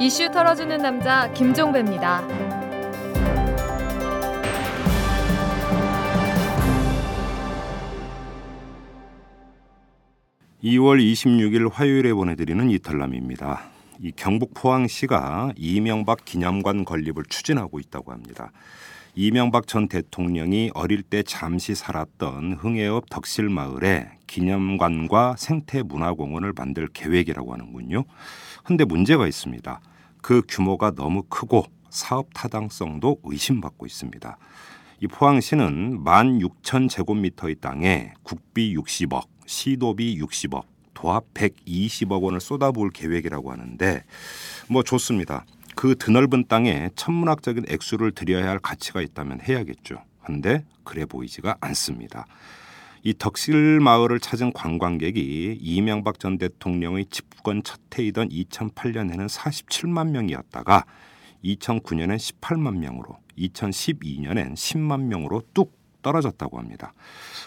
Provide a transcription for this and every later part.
이슈 털어주는 남자 김종배입니다. 2월 26일 화요일에 보내드리는 이탈남입니다. 이 경북 포항시가 이명박 기념관 건립을 추진하고 있다고 합니다. 이명박 전 대통령이 어릴 때 잠시 살았던 흥해읍 덕실 마을에 기념관과 생태문화공원을 만들 계획이라고 하는군요. 근데 문제가 있습니다. 그 규모가 너무 크고 사업 타당성도 의심받고 있습니다. 이 포항시는 16,000제곱미터의 땅에 국비 60억, 시도비 60억, 도합 120억 원을 쏟아부을 계획이라고 하는데 뭐 좋습니다. 그 드넓은 땅에 천문학적인 액수를 들여야 할 가치가 있다면 해야겠죠. 근데 그래 보이지가 않습니다. 이 덕실 마을을 찾은 관광객이 이명박 전 대통령의 집권 첫 해이던 2008년에는 47만 명이었다가 2009년엔 18만 명으로 2012년엔 10만 명으로 뚝 떨어졌다고 합니다.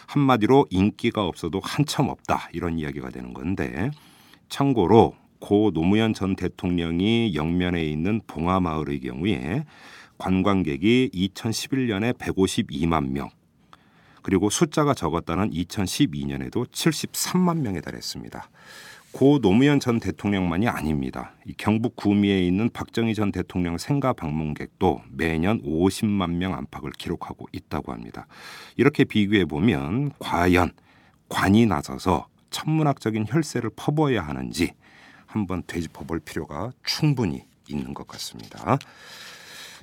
한마디로 인기가 없어도 한참 없다 이런 이야기가 되는 건데 참고로 고 노무현 전 대통령이 영면에 있는 봉화마을의 경우에 관광객이 2011년에 152만 명, 그리고 숫자가 적었다는 2012년에도 73만 명에 달했습니다. 고 노무현 전 대통령만이 아닙니다. 경북 구미에 있는 박정희 전 대통령 생가 방문객도 매년 50만 명 안팎을 기록하고 있다고 합니다. 이렇게 비교해 보면 과연 관이 나서서 천문학적인 혈세를 퍼부어야 하는지 한번 되짚어 볼 필요가 충분히 있는 것 같습니다.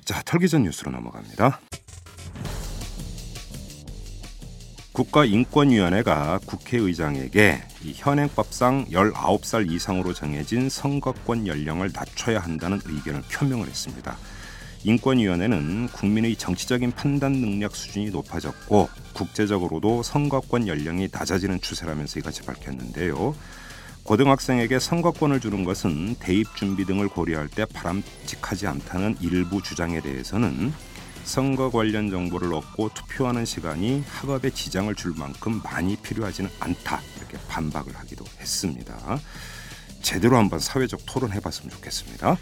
자, 털기전 뉴스로 넘어갑니다. 국가인권위원회가 국회의장에게 현행법상 19살 이상으로 정해진 선거권 연령을 낮춰야 한다는 의견을 표명을 했습니다. 인권위원회는 국민의 정치적인 판단 능력 수준이 높아졌고 국제적으로도 선거권 연령이 낮아지는 추세라면서 이같이 밝혔는데요. 고등학생에게 선거권을 주는 것은 대입 준비 등을 고려할 때 바람직하지 않다는 일부 주장에 대해서는 선거 관련 정보를 얻고 투표하는 시간이 학업에 지장을 줄 만큼 많이 필요하지는 않다 이렇게 반박을 하기도 했습니다. 제대로 한번 사회적 토론해봤으면 좋겠습니다.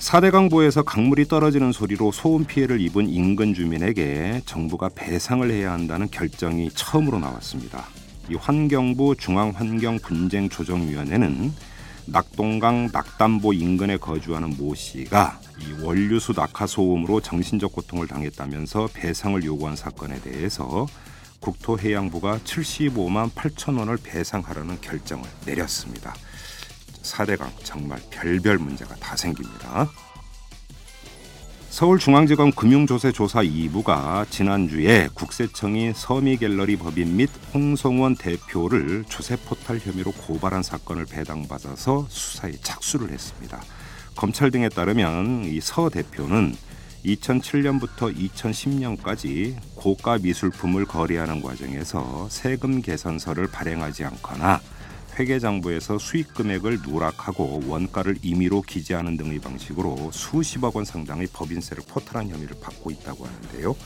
사대강보에서 강물이 떨어지는 소리로 소음 피해를 입은 인근 주민에게 정부가 배상을 해야 한다는 결정이 처음으로 나왔습니다. 이 환경부 중앙환경분쟁조정위원회는 낙동강 낙담보 인근에 거주하는 모 씨가 이 원류수 낙하 소음으로 정신적 고통을 당했다면서 배상을 요구한 사건에 대해서 국토해양부가 75만 8천 원을 배상하라는 결정을 내렸습니다. 사대강 정말 별별 문제가 다 생깁니다. 서울중앙지검 금융조세조사 2부가 지난주에 국세청이 서미갤러리 법인 및 홍성원 대표를 조세포탈 혐의로 고발한 사건을 배당받아서 수사에 착수를 했습니다. 검찰 등에 따르면 이 서 대표는 2007년부터 2010년까지 고가 미술품을 거래하는 과정에서 세금 계산서를 발행하지 않거나 회계장부에서 수익 금액을 누락하고 원가를 임의로 기재하는 등의 방식으로 수십억 원 상당의 법인세를 포탈한 혐의를 받고 있다고 하는데요.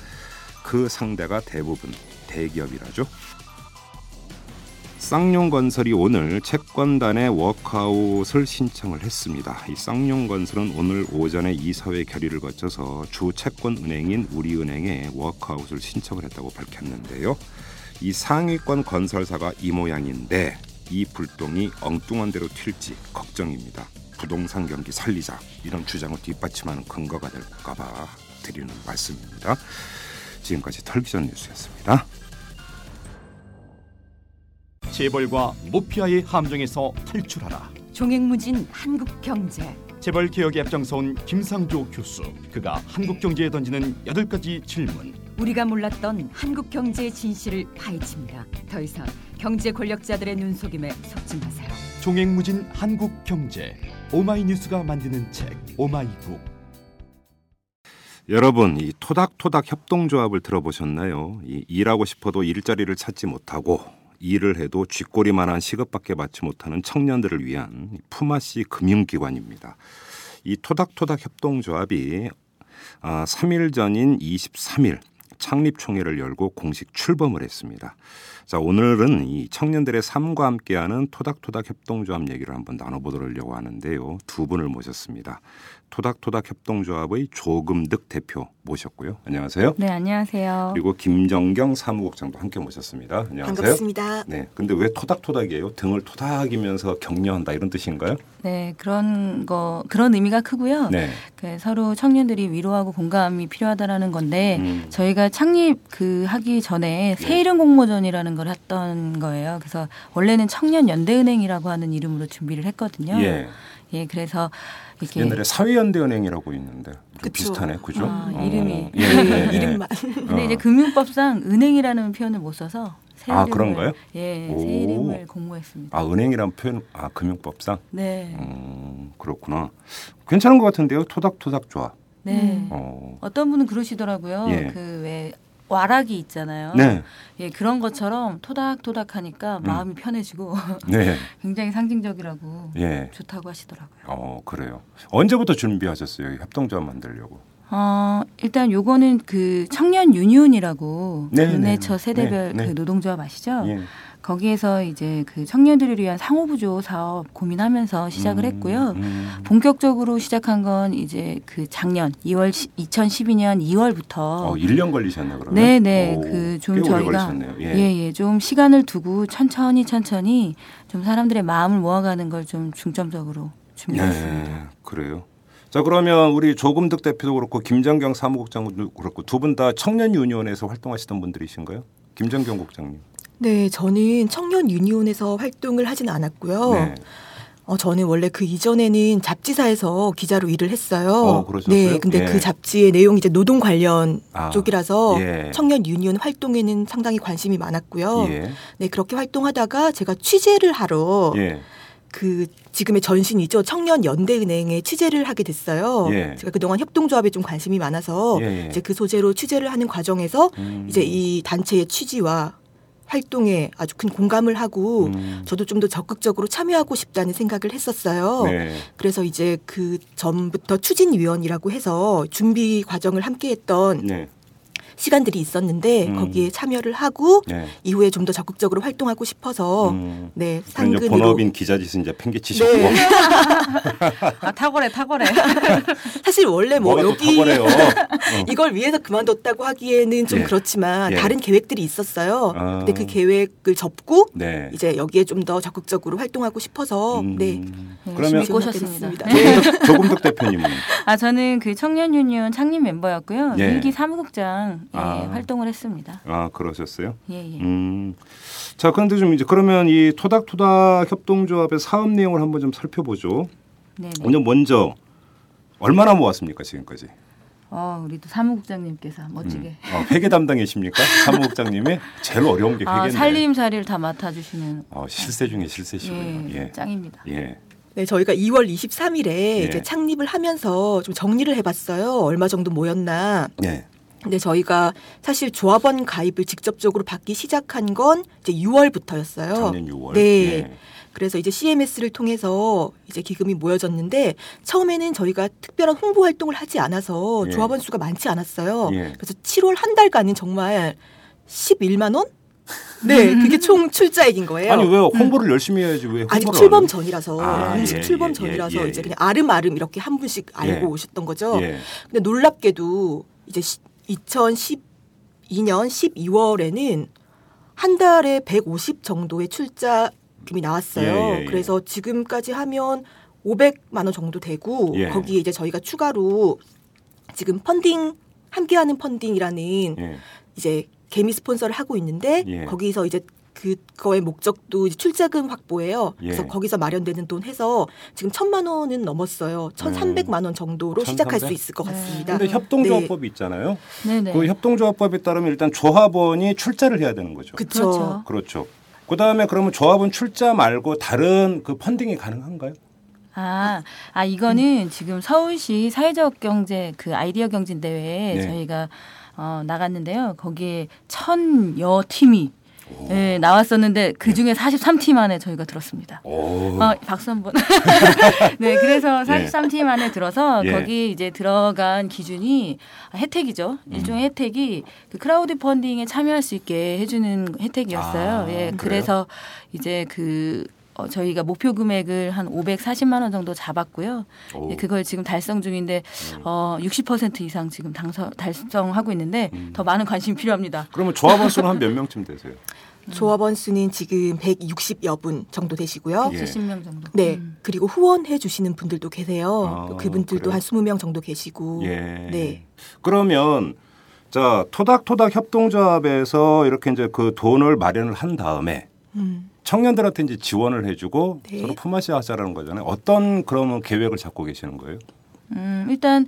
그 상대가 대부분 대기업이라죠. 쌍용건설이 오늘 채권단의 워크아웃을 신청을 했습니다. 이 쌍용건설은 오늘 오전에 이사회 결의를 거쳐서 주 채권은행인 우리은행에 워크아웃을 신청을 했다고 밝혔는데요. 이 상위권 건설사가 이 모양인데 이 불똥이 엉뚱한 대로 튈지 걱정입니다. 부동산 경기 살리자 이런 주장을 뒷받침하는 근거가 될까봐 드리는 말씀입니다. 지금까지 털기전 뉴스였습니다. 재벌과 모피아의 함정에서 탈출하라. 종횡무진 한국 경제. 재벌 개혁에 앞장서온 김상조 교수. 그가 한국 경제에 던지는 여덟 가지 질문. 우리가 몰랐던 한국 경제의 진실을 파헤칩니다. 더 이상 경제 권력자들의 눈속임에 속지 마세요. 종횡무진 한국 경제. 오마이뉴스가 만드는 책 오마이북. 여러분 이 토닥토닥 협동조합을 들어보셨나요? 이 일하고 싶어도 일자리를 찾지 못하고 일을 해도 쥐꼬리만한 시급밖에 받지 못하는 청년들을 위한 품앗이 금융기관입니다. 이 토닥토닥 협동조합이 아, 3일 전인 23일 창립 총회를 열고 공식 출범을 했습니다. 자, 오늘은 이 청년들의 삶과 함께하는 토닥토닥 협동조합 얘기를 한번 나눠보려고 하는데요. 두 분을 모셨습니다. 토닥토닥 협동조합의 조금득 대표 모셨고요. 안녕하세요. 네, 안녕하세요. 그리고 김정경 사무국장도 함께 모셨습니다. 안녕하세요. 반갑습니다. 네, 근데 왜 토닥토닥이에요? 등을 토닥이면서 격려한다 이런 뜻인가요? 네, 그런 거 그런 의미가 크고요. 네. 그 서로 청년들이 위로하고 공감이 필요하다라는 건데 음. 저희가 창립 그 하기 전에 네. 새 이름 공모전이라는 걸 했던 거예요. 그래서 원래는 청년 연대은행이라고 하는 이름으로 준비를 했거든요. 예. 예, 그래서 이렇게 옛날에 사회연대은행이라고 있는데 좀. 비슷하네, 그죠? 아, 이름이. 예, 예, 네, 예. 이름만. 근데 어. 이제 금융법상 은행이라는 표현을 못 써서 새 아, 이름을 그런가요? 예, 오. 새 이름을 공모했습니다. 아 은행이란 표현, 아 금융법상, 네. 음, 그렇구나. 괜찮은 것 같은데요, 토닥토닥 좋아. 네. 어, 어떤 분은 그러시더라고요. 예. 그왜 와락이 있잖아요. 네, 예, 그런 것처럼 토닥토닥 하니까 마음이 편해지고 네, 굉장히 상징적이라고 예. 좋다고 하시더라고요. 어 그래요. 언제부터 준비하셨어요, 협동조합 만들려고? 어, 일단 요거는 그 청년 유니온이라고 네, 은혜처 네, 세대별 네, 네. 그 노동조합 아시죠? 예. 거기에서 이제 그 청년들을 위한 상호부조 사업 고민하면서 시작을 음, 했고요. 음. 본격적으로 시작한 건 이제 그 작년 2월 2012년 2월부터 어, 1년 걸리셨네 그러면. 네, 네. 오, 그좀 저희가. 예. 예, 예. 좀 시간을 두고 천천히 천천히 좀 사람들의 마음을 모아가는 걸 좀 중점적으로 준비했습니다. 네, 그래요. 자 그러면 우리 조금득 대표도 그렇고 김정경 사무국장도 그렇고 두 분 다 청년 유니온에서 활동하시던 분들이신가요? 김정경 국장님. 네, 저는 청년 유니온에서 활동을 하진 않았고요. 네. 어, 저는 원래 그 이전에는 잡지사에서 기자로 일을 했어요. 어, 그러셨어요? 네, 근데 예. 그 잡지의 내용이 이제 노동 관련 아, 쪽이라서 예. 청년 유니온 활동에는 상당히 관심이 많았고요. 예. 네, 그렇게 활동하다가 제가 취재를 하러 예. 그 지금의 전신이죠 청년 연대은행에 취재를 하게 됐어요. 예. 제가 그동안 협동조합에 좀 관심이 많아서 예, 예. 이제 그 소재로 취재를 하는 과정에서 음. 이제 이 단체의 취지와 활동에 아주 큰 공감을 하고 음. 저도 좀 더 적극적으로 참여하고 싶다는 생각을 했었어요. 네. 그래서 이제 그 전부터 추진위원이라고 해서 준비 과정을 함께 했던 네. 시간들이 있었는데 음. 거기에 참여를 하고 네. 이후에 좀 더 적극적으로 활동하고 싶어서 음. 네 상근으로 본업인 기자 짓은 이제 팽개치셨고 네. 아, 탁월해, 탁월해. 사실 원래 뭐 여기. 어. 이걸 위해서 그만뒀다고 하기에는 좀 예. 그렇지만 예. 다른 계획들이 있었어요. 아. 근데 그 계획을 접고 네. 이제 여기에 좀 더 적극적으로 활동하고 싶어서 음. 네. 그러면 열심히 꼬셨습니다. 조금득, 조금득 대표님은 아, 저는 그 청년 유니온 창립 멤버였고요. 예. 일기 사무국장 예, 아. 활동을 했습니다. 아 그러셨어요? 예, 예. 음. 자, 그런데 좀 이제 그러면 이 토닥토닥 협동조합의 사업 내용을 한번 좀 살펴보죠. 네, 네. 오늘 먼저 얼마나 모았습니까 지금까지? 어, 우리 또 사무국장님께서 멋지게 음. 어, 회계 담당이십니까? 사무국장님이 제일 어려운 게 아, 회계인데. 살림살이를 다 맡아주시는 어, 실세 중에 실세시군요. 예, 예. 짱입니다. 예. 네, 저희가 2월 23일에 예. 이제 창립을 하면서 좀 정리를 해봤어요. 얼마 정도 모였나. 예. 근데 저희가 사실 조합원 가입을 직접적으로 받기 시작한 건 이제 6월부터였어요. 작년 6월. 네. 예. 그래서 이제 CMS를 통해서 이제 기금이 모여졌는데 처음에는 저희가 특별한 홍보 활동을 하지 않아서 예. 조합원 수가 많지 않았어요. 예. 그래서 7월 한 달간은 정말 11만 원? 네, 그게 총 출자액인 거예요. 아니 왜 홍보를 열심히 해야지 왜 아직 안 출범 해요? 전이라서 아, 공식 예, 출범 예, 전이라서 예, 예, 이제 예. 그냥 아름아름 이렇게 한 분씩 알고 예. 오셨던 거죠. 예. 근데 놀랍게도 이제 2012년 12월에는 한 달에 150 정도의 출자금이 나왔어요. 예, 예, 예. 그래서 지금까지 하면 500만 원 정도 되고 예. 거기에 이제 저희가 추가로 지금 펀딩 함께하는 펀딩이라는 예. 이제 개미 스폰서를 하고 있는데 예. 거기서 이제 그거의 목적도 이제 출자금 확보예요. 예. 그래서 거기서 마련되는 돈 해서 지금 천만 원은 넘었어요. 천삼백만 원 정도로 시작할 1300? 수 있을 것 네. 같습니다. 근데 협동조합법이 있잖아요. 네네. 그 협동조합법에 따르면 일단 조합원이 출자를 해야 되는 거죠. 그쵸. 그렇죠. 그렇죠. 그다음에 그러면 조합은 출자 말고 다른 그 펀딩이 가능한가요? 아, 아 이거는 지금 서울시 사회적 경제 그 아이디어 경진 대회에 네. 저희가 어, 나갔는데요. 거기에 천여 팀이 네, 나왔었는데 그 중에 43팀 안에 저희가 들었습니다. 오. 아, 박수 한 번. 네, 그래서 43팀 안에 들어서 예. 거기 이제 들어간 기준이 혜택이죠. 음. 일종의 혜택이 그 크라우드 펀딩에 참여할 수 있게 해주는 혜택이었어요. 아, 예, 그래요? 그래서 이제 그 어, 저희가 목표 금액을 한 540만 원 정도 잡았고요. 오. 예, 그걸 지금 달성 중인데 어, 60% 이상 지금 당선, 달성하고 있는데 음. 더 많은 관심이 필요합니다. 그러면 조합원 수는 한 몇 명쯤 되세요? 조합원 수는 지금 160여 분 정도 되시고요. 예. 70명 정도. 네. 음. 그리고 후원해 주시는 분들도 계세요. 아, 또 그분들도 그래요? 한 20명 정도 계시고. 예. 네. 그러면 자 토닥토닥 협동조합에서 이렇게 이제 그 돈을 마련을 한 다음에 음. 청년들한테 이제 지원을 해주고 네. 서로 품앗이 하자라는 거잖아요. 어떤 그러면 계획을 잡고 계시는 거예요? 음, 일단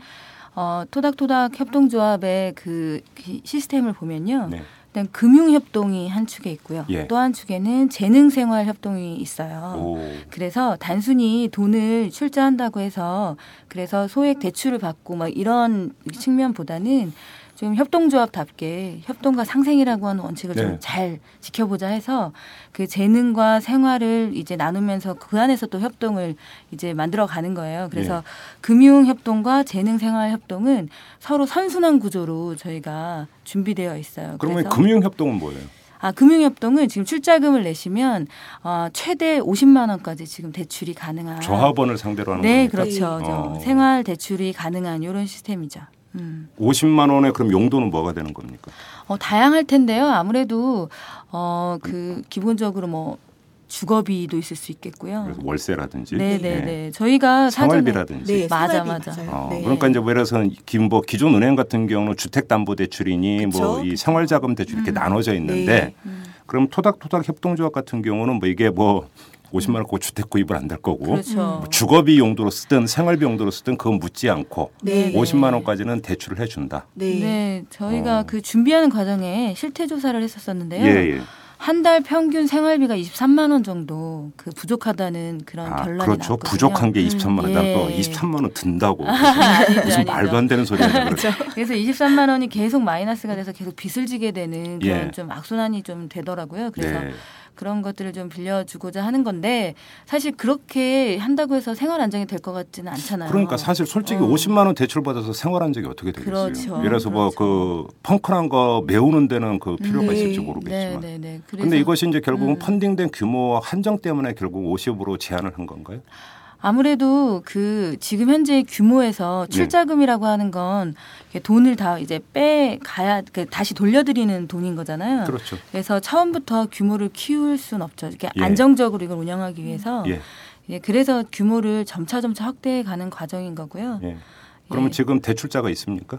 어, 토닥토닥 협동조합의 그 기- 시스템을 보면요. 네. 일단 금융협동이 한 축에 있고요. 예. 또한 축에는 재능생활협동이 있어요. 오. 그래서 단순히 돈을 출자한다고 해서 그래서 소액 대출을 받고 막 이런 측면보다는 좀 협동조합답게 협동과 상생이라고 하는 원칙을 네. 좀잘 지켜보자 해서 그 재능과 생활을 이제 나누면서 그 안에서 또 협동을 이제 만들어 가는 거예요. 그래서 네. 금융 협동과 재능 생활 협동은 서로 선순환 구조로 저희가 준비되어 있어요. 그러면 그래서 금융 협동은 뭐예요? 아, 금융협동은 지금 출자금을 내시면 어, 최대 50만 원까지 지금 대출이 가능한 조합원을 상대로 하는 네, 겁니까? 그렇죠. 저 어. 생활 대출이 가능한 이런 시스템이죠. 음. 50만 원에 그럼 용도는 뭐가 되는 겁니까? 어, 다양할 텐데요. 아무래도 어, 그 기본적으로 뭐 주거비도 있을 수 있겠고요. 그래서 월세라든지 네, 네, 네. 저희가 생활비라든지 네, 맞아, 생활비 맞아. 맞아요. 어, 네. 그러니까 이제 뭐 예를 들어서 김, 뭐 기존 은행 같은 경우는 주택담보대출이니 뭐 이 생활자금 대출 이렇게 나눠져 있는데 네. 그럼 토닥토닥 협동조합 같은 경우는 뭐 이게 뭐 50만 원고 주택 구입은 안될 거고 그렇죠. 뭐 주거비 용도로 쓰든 생활비 용도로 쓰든 그건 묻지 않고 네. 50만 원까지는 대출을 해준다. 네. 네, 저희가 어. 그 준비하는 과정에 실태 조사를 했었었는데요. 예, 예. 한달 평균 생활비가 23만 원 정도 그 부족하다는 그런 아, 결론이 그렇죠. 나왔거든요. 부족한 게 23만 원. 예. 난또 23만 원 든다고. 무슨 아니죠. 말도 안 되는 소리 하는 거죠. 그래서 23만 원이 계속 마이너스가 돼서 계속 빚을 지게 되는 그런 예. 좀 악순환이 좀 되더라고요. 그래서 네. 그런 것들을 좀 빌려주고자 하는 건데 사실 그렇게 한다고 해서 생활 안정이 될 것 같지는 않잖아요. 그러니까 사실 솔직히 어. 50만 원 대출 받아서 생활한 적이 어떻게 되겠어요? 그렇죠. 예를 들어서 뭐그 펑크난 거 메우는 데는 그 필요가 네. 있을지 네, 모르겠지만. 네, 네. 그래서 근데 이것이 이제 결국은 음. 펀딩된 규모 한정 때문에 결국 50으로 제한을 한 건가요? 아무래도 그 지금 현재 규모에서 네. 출자금이라고 하는 건 돈을 다 이제 빼 가야 그 다시 돌려드리는 돈인 거잖아요. 그렇죠. 그래서 처음부터 규모를 키울 수는 없죠. 이렇게 예. 안정적으로 이걸 운영하기 위해서 예. 예, 그래서 규모를 점차 점차 확대해 가는 과정인 거고요. 예. 그러면 예. 지금 대출자가 있습니까?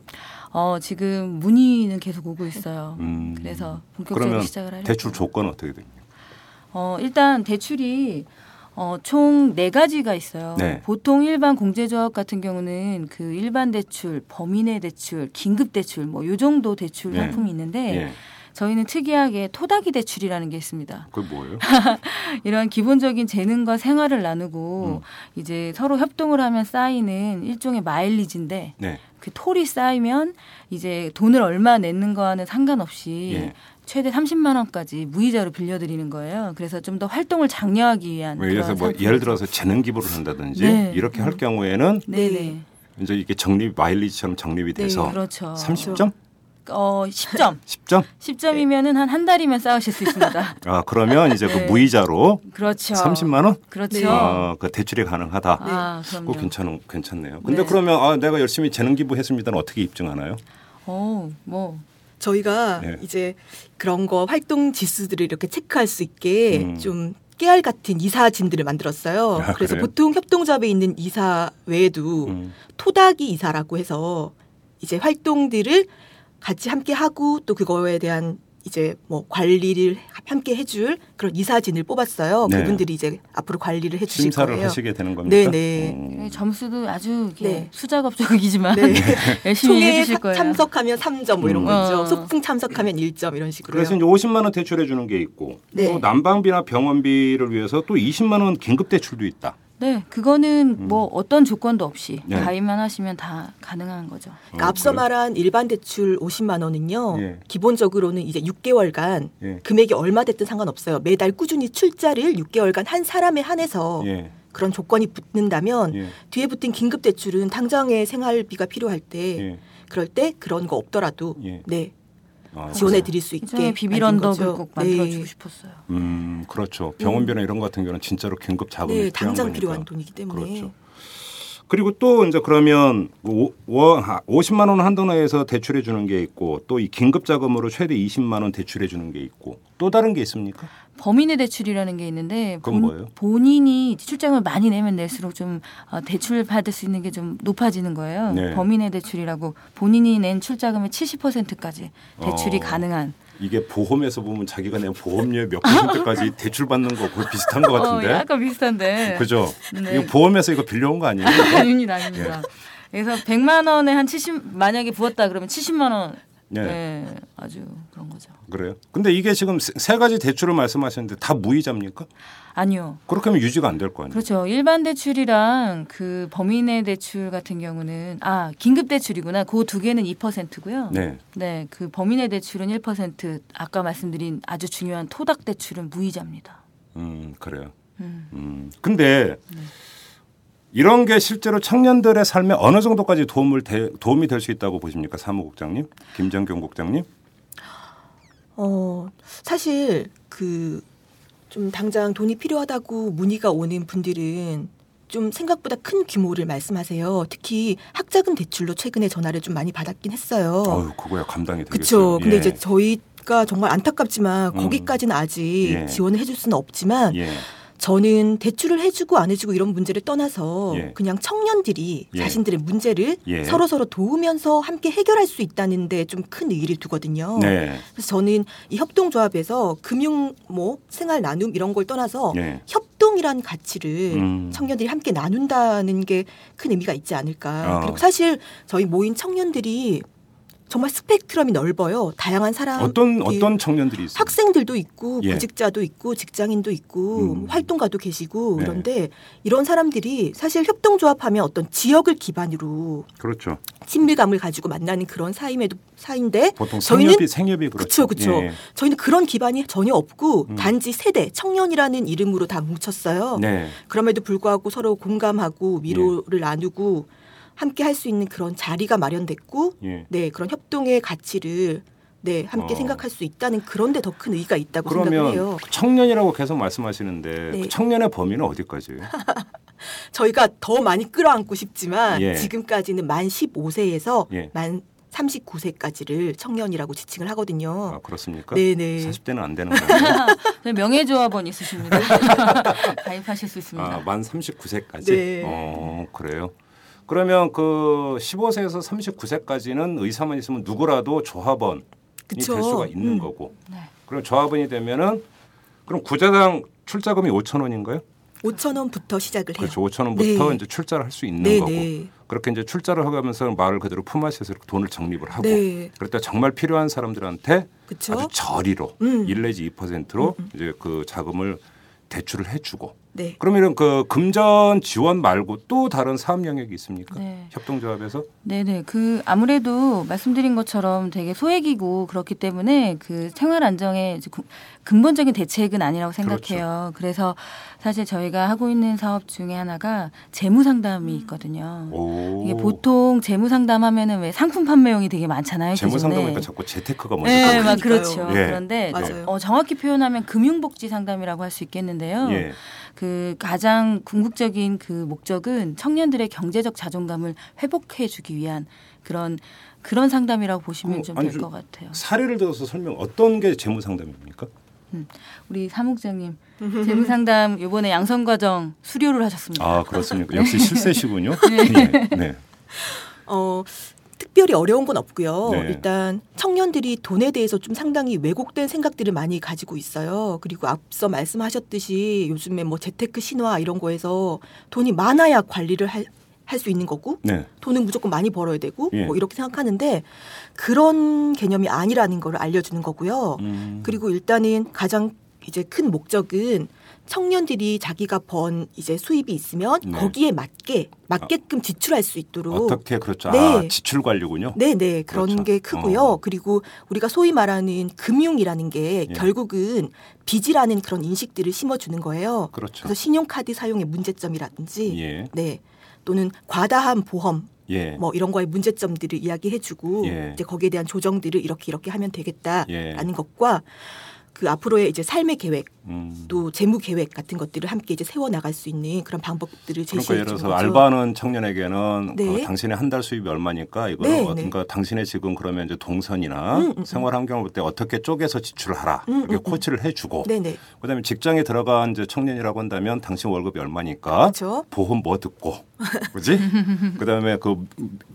어, 지금 문의는 계속 오고 있어요. 음. 그래서 본격적으로 시작을 하려고. 대출 조건은 어떻게 됩니까? 어, 일단 대출이 어, 총 네 가지가 있어요. 네. 보통 일반 공제조합 같은 경우는 그 일반 대출, 범인의 대출, 긴급 대출 뭐 요 정도 대출 네. 상품이 있는데 예. 저희는 특이하게 토닥이 대출이라는 게 있습니다. 그게 뭐예요? 이런 기본적인 재능과 생활을 나누고 음. 이제 서로 협동을 하면 쌓이는 일종의 마일리지인데 네. 그 톨이 쌓이면 이제 돈을 얼마 내는 거와는 상관없이 예. 최대 30만 원까지 무이자로 빌려드리는 거예요. 그래서 좀 더 활동을 장려하기 위한 뭐 그런 뭐. 예를 들어서 재능 기부를 한다든지 네. 이렇게 할 경우에는 네네 이제 이게 적립 마일리지처럼 적립이 네, 돼서 그렇죠. 30점? 어 10점 10점? 10점이면은 한 한 달이면 쌓으실 수 있습니다. 아, 그러면 이제 네. 그 무이자로 그렇죠. 30만 원? 그렇죠. 네. 아, 그 대출이 가능하다. 아 그럼요. 그거 괜찮은 괜찮네요. 근데 네. 그러면 아, 내가 열심히 재능 기부했습니다는 어떻게 입증하나요? 어 뭐 저희가 네. 이제 그런 거 활동 지수들을 이렇게 체크할 수 있게 음. 좀 깨알 같은 이사짐들을 만들었어요. 아, 그래서 그래요? 보통 협동조합에 있는 이사 외에도 음. 토닥이 이사라고 해서 이제 활동들을 같이 함께 하고 또 그거에 대한 이제 뭐 관리를 함께 해줄 그런 이사진을 뽑았어요. 네. 그분들이 이제 앞으로 관리를 해주실 심사를 거예요. 하시게 되는 겁니까? 네네. 음. 점수도 아주 네. 수작업적이지만 네. 열심히 총회 해주실 사- 거예요. 참석하면 3점 뭐 이런 음. 거 있죠. 어. 소풍 참석하면 1점 이런 식으로요. 그래서 이제 50만 원 대출해 주는 게 있고 네. 또 난방비나 병원비를 위해서 또 20만 원 긴급 대출도 있다. 네, 그거는 음. 뭐 어떤 조건도 없이 네. 가입만 하시면 다 가능한 거죠. 그러니까 어, 앞서 그래요? 말한 일반 대출 50만 원은요. 예. 기본적으로는 이제 6개월간 예. 금액이 얼마 됐든 상관없어요. 매달 꾸준히 출자를 6개월간 한 사람에 한해서 예. 그런 조건이 붙는다면 예. 뒤에 붙은 긴급 대출은 당장의 생활비가 필요할 때 예. 그럴 때 그런 거 없더라도 예. 네 아, 지원해 드릴 수 있게 만든 언덕을. 꼭 만들어주고 네. 싶었어요. 음, 그렇죠. 병원비나 이런 거 같은 경우는 진짜로 긴급 자금이 네, 필요한 당장 거니까. 필요한 돈이기 때문에 그렇죠. 그리고 또 이제 그러면 오- 월 50만 원 한도 내에서 대출해 주는 게 있고 또 이 긴급 자금으로 최대 20만 원 대출해 주는 게 있고 또 다른 게 있습니까? 범인의 대출이라는 게 있는데 뭐예요? 본인이 출장을 많이 내면 낼수록 좀 어, 대출 받을 수 있는 게 좀 높아지는 거예요. 네. 범인의 대출이라고 본인이 낸 출자금의 70%까지 대출이 어. 가능한. 이게 보험에서 보면 자기가 낸 보험료의 몇 퍼센트까지 대출 받는 거 거의 비슷한 것 같은데. 어, 약간 비슷한데. 그죠? 네. 이거 보험에서 이거 빌려온 거 아니에요? 아닙니다, 아닙니다. 그래서 100만 원에 한 70, 만약에 부었다 그러면 70만 원. 네. 네. 아주 그런 거죠. 그래요? 근데 이게 지금 세- 세 가지 대출을 말씀하셨는데 다 무이자입니까? 아니요. 그렇게 하면 유지가 안 될 거 아니에요? 그렇죠. 일반 대출이랑 그 범인의 대출 같은 경우는 아 긴급 대출이구나. 그 두 개는 2%고요. 네. 네, 그 범인의 대출은 1%. 아까 말씀드린 아주 중요한 토닥 대출은 무이자입니다. 음, 그래요. 음. 음. 근데 이런 게 실제로 청년들의 삶에 어느 정도까지 도움을 대, 도움이 될 수 있다고 보십니까? 사무국장님, 김정경 국장님? 어, 사실 그 좀 당장 돈이 필요하다고 문의가 오는 분들은 좀 생각보다 큰 규모를 말씀하세요. 특히 학자금 대출로 최근에 전화를 좀 많이 받았긴 했어요. 어유 그거야 감당이 되겠어요. 그렇죠. 근데 예. 이제 저희가 정말 안타깝지만 음. 거기까지는 아직 예. 지원을 해줄 수는 없지만 예. 저는 대출을 해주고 안 해주고 이런 문제를 떠나서 예. 그냥 청년들이 예. 자신들의 문제를 예. 서로 서로 도우면서 함께 해결할 수 있다는데 좀 큰 의의를 두거든요. 네. 그래서 저는 이 협동조합에서 금융 뭐 생활 나눔 이런 걸 떠나서 예. 협동이란 가치를 음. 청년들이 함께 나눈다는 게 큰 의미가 있지 않을까. 어. 그리고 사실 저희 모인 청년들이 정말 스펙트럼이 넓어요. 다양한 사람 어떤 어떤 청년들이 있어요? 학생들도 있고 예. 구직자도 있고 직장인도 있고 음. 활동가도 계시고 네. 그런데 이런 사람들이 사실 협동조합하면 어떤 지역을 기반으로 그렇죠. 친밀감을 가지고 만나는 그런 사임에도 사인데 보통 저희는 생협이 생협이 그렇죠. 그쵸. 예. 저희는 그런 기반이 전혀 없고 음. 단지 세대 청년이라는 이름으로 다 뭉쳤어요. 네. 그럼에도 불구하고 서로 공감하고 위로를 나누고 함께 할 수 있는 그런 자리가 마련됐고 예. 네 그런 협동의 가치를 네 함께 어. 생각할 수 있다는 그런데 더 큰 의의가 있다고 생각을 그러면 해요. 청년이라고 계속 말씀하시는데 네. 그 청년의 범위는 어디까지예요? 저희가 더 많이 끌어안고 싶지만 예. 지금까지는 만 15세에서 예. 만 39세까지를 청년이라고 지칭을 하거든요. 아, 그렇습니까? 네네. 40대는 안 되는 거예요. 명예조합원 있으십니다. 가입하실 수 있습니다. 아, 만 39세까지. 네. 어, 그래요. 그러면 그 15세에서 39세까지는 의사만 있으면 누구라도 조합원이 그쵸. 될 수가 있는 음. 거고. 네. 그럼 조합원이 되면은 그럼 구자당 출자금이 5천 원인가요? 5천 원부터 시작을 해요. 그렇죠. 5천 원부터 네. 이제 출자를 할 수 있는 네, 거고. 네. 그렇게 이제 출자를 하면서 말을 그대로 품앗이해서 이렇게 돈을 적립을 하고. 네. 그럴 때 정말 필요한 사람들한테 그쵸? 아주 저리로 음. 1 내지 2%로 이제 그 자금을 대출을 해주고. 네. 그러면 그 금전 지원 말고 또 다른 사업 영역이 있습니까? 네. 협동조합에서? 네네. 그 아무래도 말씀드린 것처럼 되게 소액이고 그렇기 때문에 그 생활 안정의 근본적인 대책은 아니라고 생각해요. 그래서 사실 저희가 하고 있는 사업 중에 하나가 재무 상담이 있거든요. 오. 이게 보통 재무 상담하면은 왜 상품 판매용이 되게 많잖아요. 재무 기존에. 상담하니까 자꾸 재테크가 먼저 네. 막 그러니까요. 그렇죠. 예. 그런데 맞아요. 어, 정확히 표현하면 금융복지 상담이라고 할 수 있겠는데요. 예. 그 가장 궁극적인 그 목적은 청년들의 경제적 자존감을 회복해 주기 위한 그런 그런 상담이라고 보시면 그럼 좀 아니, 될좀것 같아요. 사례를 들어서 설명 어떤 게 재무 상담입니까? 우리 사무국장님 재무 상담 이번에 양성 과정 수료를 하셨습니다. 아 그렇습니까? 역시 실세시군요. 네. 네. 어, 특별히 어려운 건 없고요. 네. 일단 청년들이 돈에 대해서 좀 상당히 왜곡된 생각들을 많이 가지고 있어요. 그리고 앞서 말씀하셨듯이 요즘에 뭐 재테크 신화 이런 거에서 돈이 많아야 관리를 할수 있는 거고 네. 돈은 무조건 많이 벌어야 되고 예. 뭐 이렇게 생각하는데 그런 개념이 아니라는 걸 알려주는 거고요. 음. 그리고 일단은 가장 이제 큰 목적은 청년들이 자기가 번 이제 수입이 있으면 네. 거기에 맞게 맞게끔 지출할 수 있도록 어떻게 그렇죠. 네. 아, 지출 관리군요. 네, 네. 그런 그렇죠. 게 크고요. 어. 그리고 우리가 소위 말하는 금융이라는 게 예. 결국은 빚이라는 그런 인식들을 심어 주는 거예요. 그렇죠. 그래서 신용카드 사용의 문제점이라든지, 예. 네, 또는 과다한 보험 예. 뭐 이런 거의 문제점들을 이야기해주고 예. 이제 거기에 대한 조정들을 이렇게 이렇게 하면 되겠다라는 예. 것과 그 앞으로의 이제 삶의 계획 음. 또 재무 계획 같은 것들을 함께 이제 세워 나갈 수 있는 그런 방법들을 그러니까 제시해 예를 주는 들어서 거죠. 알바하는 청년에게는 네. 그 당신의 한 달 수입이 얼마니까 이거 네, 는 네. 그러니까 당신의 지금 그러면 이제 동선이나 음, 음, 음. 생활 환경을 볼 때 어떻게 쪼개서 지출을 하라 음, 이렇게. 코치를 해주고 네네 그다음에 직장에 들어간 이제 청년이라고 한다면 당신 월급이 얼마니까 그렇죠. 보험 뭐 듣고 그지 그다음에 그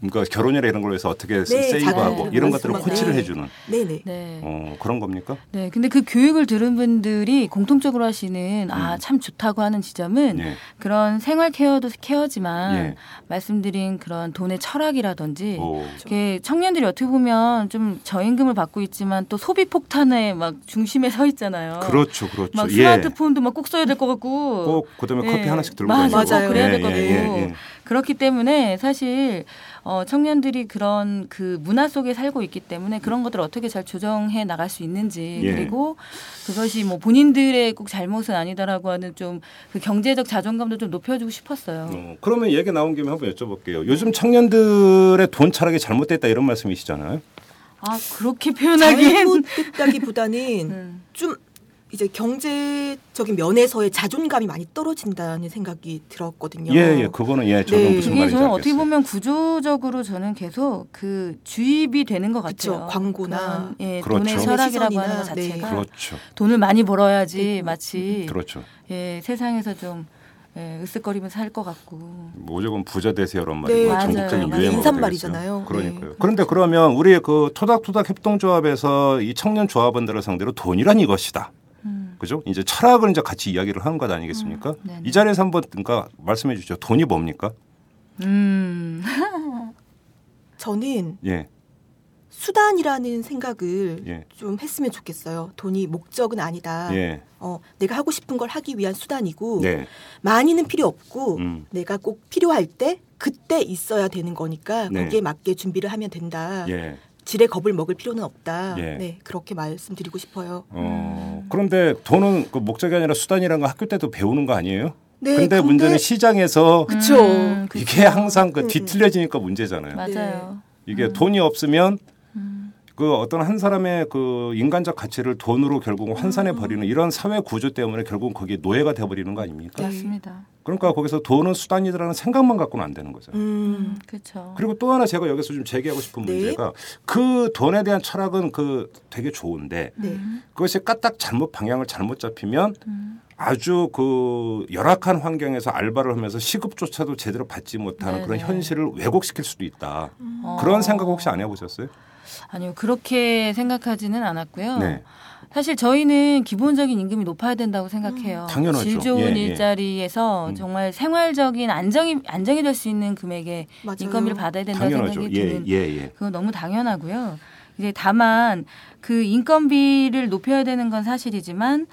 그러니까 결혼이나 이런 걸로 해서 어떻게 네, 세이브하고 이런 것들을. 코치를 네. 해주는 네네 네. 어, 그런 겁니까? 네. 근데 그 교육을 들은 분들이 공 통적으로 하시는 아, 음. 참 좋다고 하는 지점은 예. 그런 생활 케어도 케어지만 예. 말씀드린 그런 돈의 철학이라든지 오. 이게 청년들이 어떻게 보면 좀 저임금을 받고 있지만 또 소비 폭탄의 막 중심에 서 있잖아요. 그렇죠, 그렇죠. 막 예. 스마트폰도 막 꼭 써야 될 것 같고 꼭 그다음에 커피 예. 하나씩 들고 맞아요. 맞아요. 그래야 될 예, 예. 그렇기 때문에 사실 어, 청년들이 그런 그 문화 속에 살고 있기 때문에 그런 것들을 어떻게 잘 조정해 나갈 수 있는지 예. 그리고 그것이 뭐 본인들의 꼭 잘못은 아니다라고 하는 좀 그 경제적 자존감도 좀 높여주고 싶었어요. 어, 그러면 얘기 나온 김에 한번 여쭤볼게요. 요즘 청년들의 돈 철학이 잘못됐다 이런 말씀이시잖아요. 아 그렇게 표현하기엔 잘못됐다기보다는 음. 좀 이제 경제적인 면에서의 자존감이 많이 떨어진다는 생각이 들었거든요. 예, 예, 그거는 예, 저는 네. 무슨 말인지 저는 알겠어요. 어떻게 보면 구조적으로 저는 계속 그 주입이 되는 것 그쵸, 같아요. 광고나 그런, 예, 그렇죠. 돈의 철학이라고 하는 것 자체가 그렇죠, 돈을 많이 벌어야지 네. 마치 그렇죠. 예, 세상에서 좀 예, 으쓱거리면서 살것 같고. 무조건 부자 되세요란 말이 네, 고 맞아요. 전국적인 맞아요. 유행어가 인사말이잖아요. 되겠어요. 그러니까요. 네. 그런데 그러면 우리 그 토닥토닥 협동조합에서 이 청년 조합원들을 상대로 돈이란 이것이다. 음. 그죠? 이제 철학을 이제 같이 이야기를 하는 것 아니겠습니까? 음. 이 자리에서 한번 그러니까 말씀해 주죠. 돈이 뭡니까? 음. 저는 예, 수단이라는 생각을 예, 좀 했으면 좋겠어요. 돈이 목적은 아니다. 예, 어, 내가 하고 싶은 걸 하기 위한 수단이고 네, 많이는 필요 없고 음, 내가 꼭 필요할 때 그때 있어야 되는 거니까 네. 거기에 맞게 준비를 하면 된다. 예. 지레 겁을 먹을 필요는 없다. 예. 네, 그렇게 말씀드리고 싶어요. 어, 그런데 돈은 그 목적이 아니라 수단이라는 거 학교 때도 배우는 거 아니에요? 네, 근데 문제는 시장에서 그쵸. 음. 이게 항상 그 음, 음. 뒤틀려지니까 문제잖아요. 맞아요. 이게 돈이 없으면 음. 그 어떤 한 사람의 그 인간적 가치를 돈으로 결국 환산해 버리는 이런 사회 구조 때문에 결국 거기에 노예가 돼 버리는 거 아닙니까? 네. 맞습니다. 그러니까 거기서 돈은 수단이라는 생각만 갖고는 안 되는 거죠. 음, 음, 그렇죠. 그리고 또 하나 제가 여기서 좀 제기하고 싶은 네. 문제가 그 돈에 대한 철학은 그 되게 좋은데 네. 그것이 까딱 잘못 방향을 잘못 잡히면 음. 아주 그 열악한 환경에서 알바를 하면서 시급조차도 제대로 받지 못하는 그런 네네. 현실을 왜곡시킬 수도 있다. 어. 그런 생각 혹시 안 해보셨어요? 아니요 그렇게 생각하지는 않았고요. 네. 사실 저희는 기본적인 임금이 높아야 된다고 생각해요. 당연하죠. 질 좋은 예, 예. 일자리에서 음. 정말 생활적인 안정이 안정이 될 수 있는 금액의 맞아요. 인건비를 받아야 된다고 당연하죠. 생각이 예, 드는 예, 예. 그건 너무 당연하고요. 이제 다만 그 인건비를 높여야 되는 건 사실이지만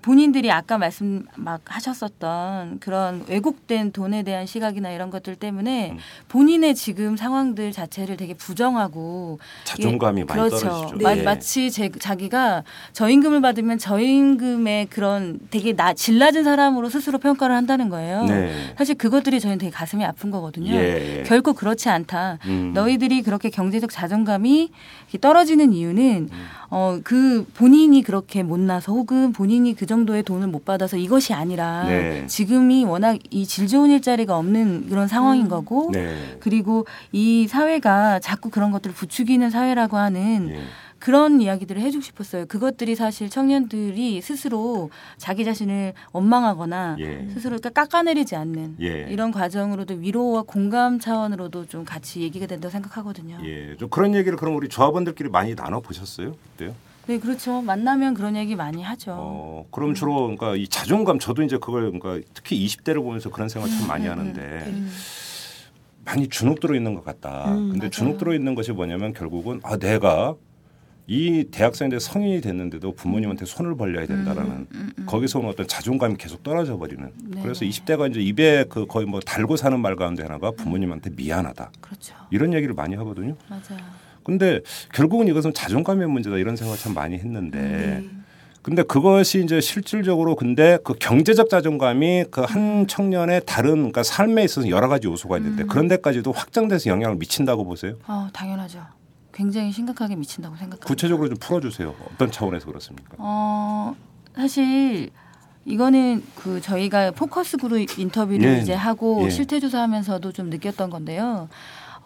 본인들이 아까 말씀 막 하셨었던 그런 왜곡된 돈에 대한 시각이나 이런 것들 때문에 음. 본인의 지금 상황들 자체를 되게 부정하고 자존감이 예, 많이 그렇죠. 떨어지죠. 마, 예. 마치 제, 자기가 저임금을 받으면 저임금의 그런 되게 나, 질 낮은 사람으로 스스로 평가를 한다는 거예요. 네. 사실 그것들이 저희는 되게 가슴이 아픈 거거든요. 예. 결코 그렇지 않다. 음. 너희들이 그렇게 경제적 자존감이 떨어지는 이유는 음. 어 그 본인이 그렇게 못나서 혹은 본인이 그 정도의 돈을 못 받아서 이것이 아니라 네. 지금이 워낙 이 질 좋은 일자리가 없는 그런 상황인 거고 네. 그리고 이 사회가 자꾸 그런 것들을 부추기는 사회라고 하는 예. 그런 이야기들을 해주고 싶었어요. 그것들이 사실 청년들이 스스로 자기 자신을 원망하거나 예. 스스로 깎아내리지 않는 예. 이런 과정으로도 위로와 공감 차원으로도 좀 같이 얘기가 된다고 생각하거든요. 예. 좀 그런 얘기를 그럼 우리 조합원들끼리 많이 나눠 보셨어요? 어때요? 네, 그렇죠. 만나면 그런 얘기 많이 하죠. 어, 그럼 주로 그러니까 이 자존감 저도 이제 그걸 그러니까 특히 20대를 보면서 그런 생각 참 많이 하는데 음. 많이 주눅 들어 있는 것 같다. 음, 근데 맞아요. 주눅 들어 있는 것이 뭐냐면 결국은 아 내가 이 대학생인데 성인이 됐는데도 부모님한테 손을 벌려야 된다라는 거기서 오는 어떤 자존감이 계속 떨어져 버리는. 네. 그래서 20대가 이제 입에 그 거의 뭐 달고 사는 말 가운데 하나가 부모님한테 미안하다 그렇죠. 이런 얘기를 많이 하거든요. 맞아요. 근데 결국은 이것은 자존감의 문제다 이런 생각을 참 많이 했는데 음. 근데 그것이 이제 실질적으로 근데 그 경제적 자존감이 그 한 청년의 다른 그러니까 삶에 있어서 여러 가지 요소가 있는데 음. 그런 데까지도 확장돼서 영향을 미친다고 보세요. 어, 당연하죠. 굉장히 심각하게 미친다고 생각합니다. 구체적으로 좀 풀어주세요. 어떤 차원에서 그렇습니까? 어, 사실 이거는 그 저희가 포커스 그룹 인터뷰를 예. 이제 하고 예. 실태 조사하면서도 좀 느꼈던 건데요.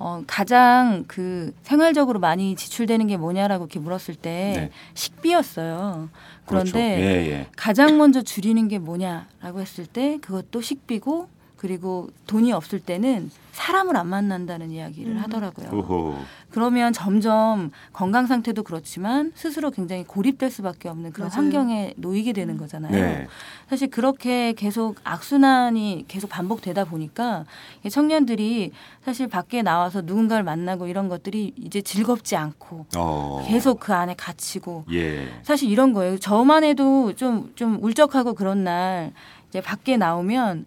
어, 가장 그 생활적으로 많이 지출되는 게 뭐냐라고 이렇게 물었을 때 네. 식비였어요. 그런데 그렇죠. 예, 예. 가장 먼저 줄이는 게 뭐냐라고 했을 때 그것도 식비고 그리고 돈이 없을 때는 사람을 안 만난다는 이야기를 음. 하더라고요. 오호. 그러면 점점 건강 상태도 그렇지만 스스로 굉장히 고립될 수밖에 없는 그런 맞아요. 환경에 놓이게 되는 거잖아요. 네. 사실 그렇게 계속 악순환이 계속 반복되다 보니까 이 청년들이 사실 밖에 나와서 누군가를 만나고 이런 것들이 이제 즐겁지 않고 어. 계속 그 안에 갇히고 예. 사실 이런 거예요. 저만 해도 좀, 좀 울적하고 그런 날 이제 밖에 나오면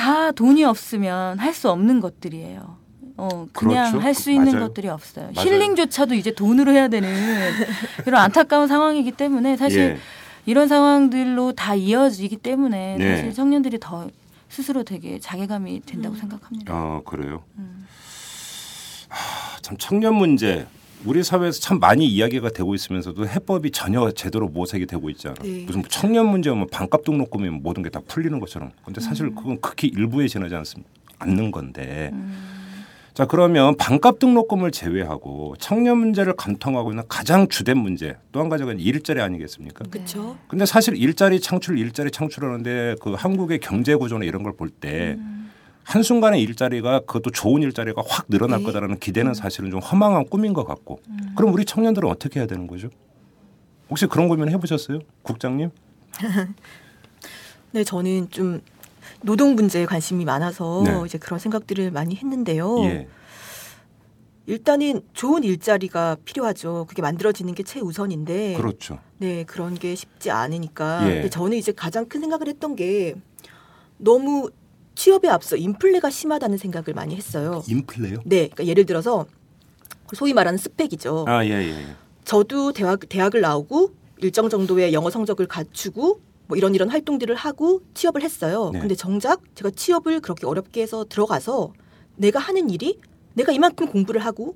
다 돈이 없으면 할 수 없는 것들이에요. 어, 그냥 그렇죠. 할수 있는 맞아요. 것들이 없어요. 맞아요. 힐링조차도 이제 돈으로 해야 되는 이런 안타까운 상황이기 때문에 사실 예. 이런 상황들로 다 이어지기 때문에 네. 사실 청년들이 더 스스로 되게 자괴감이 된다고 생각합니다. 어 그래요. 음. 하, 참 청년 문제 우리 사회에서 참 많이 이야기가 되고 있으면서도 해법이 전혀 제대로 모색이 되고 있지 않아. 네. 무슨 청년 문제면 반값 등록금이면 모든 게 다 풀리는 것처럼. 근데 사실 음. 그건 극히 일부에 지나지 않습, 않는 건데. 자 그러면 반값 등록금을 제외하고 청년 문제를 감통하고 있는 가장 주된 문제 또 한 가지가 일자리 아니겠습니까? 그렇죠. 근데 사실 일자리 창출, 일자리 창출하는데 그 한국의 경제 구조나 이런 걸 볼때 한순간에 일자리가 그것도 좋은 일자리가 확 늘어날 네. 거다라는 기대는 사실은 좀 허망한 꿈인 것 같고 그럼 우리 청년들은 어떻게 해야 되는 거죠? 혹시 그런 고민 해보셨어요? 국장님? 네, 저는 좀 노동 문제에 관심이 많아서 네. 이제 그런 생각들을 많이 했는데요. 예. 일단은 좋은 일자리가 필요하죠. 그게 만들어지는 게 최우선인데. 그렇죠. 네, 그런 게 쉽지 않으니까. 예. 근데 저는 이제 가장 큰 생각을 했던 게 너무 취업에 앞서 인플레가 심하다는 생각을 많이 했어요. 인플레요? 네, 그러니까 예를 들어서 소위 말하는 스펙이죠. 아, 예, 예. 예. 저도 대학 대학을 나오고 일정 정도의 영어 성적을 갖추고 뭐 이런 이런 활동들을 하고 취업을 했어요. 네. 근데 정작 제가 취업을 그렇게 어렵게 해서 들어가서 내가 하는 일이 내가 이만큼 공부를 하고